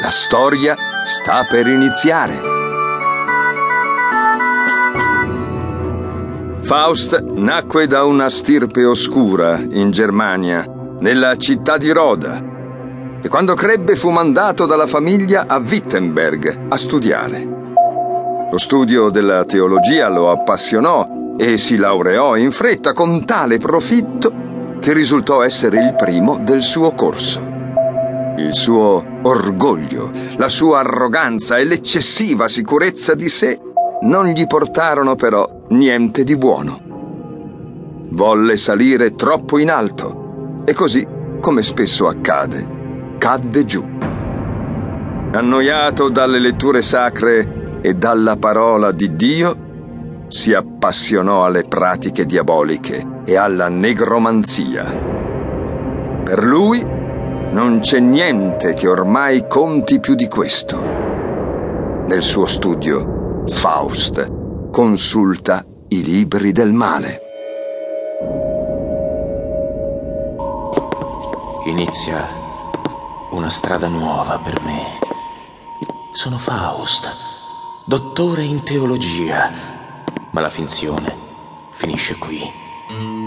La storia sta per iniziare. Faust nacque da una stirpe oscura in Germania, nella città di Roda, e quando crebbe fu mandato dalla famiglia a Wittenberg a studiare. Lo studio della teologia lo appassionò e si laureò in fretta con tale profitto che risultò essere il primo del suo corso. Il suo orgoglio, la sua arroganza e l'eccessiva sicurezza di sé non gli portarono però niente di buono. Volle salire troppo in alto e così, come spesso accade, cadde giù. Annoiato dalle letture sacre e dalla parola di Dio, si appassionò alle pratiche diaboliche e alla negromanzia. Per lui non c'è niente che ormai conti più di questo. Nel suo studio, Faust consulta i libri del male. Inizia una strada nuova per me. Sono Faust, dottore in teologia, ma la finzione finisce qui.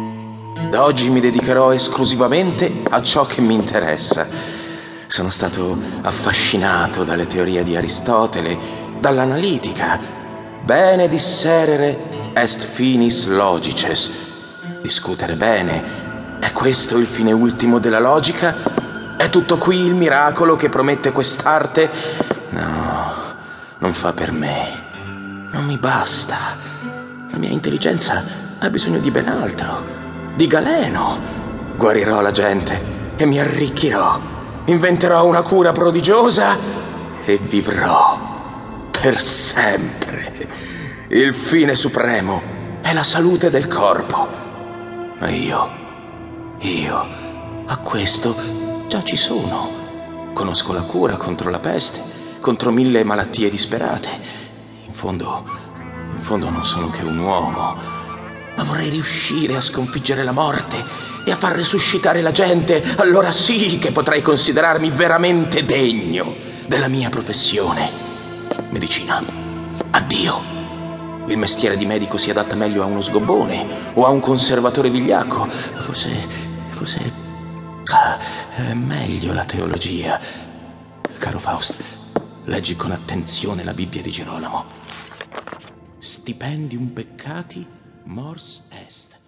Da oggi mi dedicherò esclusivamente a ciò che mi interessa. Sono stato affascinato dalle teorie di Aristotele, dall'analitica. Bene disserere est finis logices. Discutere bene. È questo il fine ultimo della logica? È tutto qui il miracolo che promette quest'arte? No, non fa per me. Non mi basta. La mia intelligenza ha bisogno di ben altro di Galeno. Guarirò la gente e mi arricchirò. Inventerò una cura prodigiosa e vivrò per sempre. Il fine supremo è la salute del corpo. Ma io, io, a questo già ci sono. Conosco la cura contro la peste, contro mille malattie disperate. In fondo, in fondo non sono che un uomo vorrei riuscire a sconfiggere la morte e a far risuscitare la gente. Allora sì che potrei considerarmi veramente degno della mia professione. Medicina. Addio. Il mestiere di medico si adatta meglio a uno sgobbone o a un conservatore vigliacco. Forse. forse. Ah, è meglio la teologia. Caro Faust, leggi con attenzione la Bibbia di Girolamo. Stipendium peccati mors est.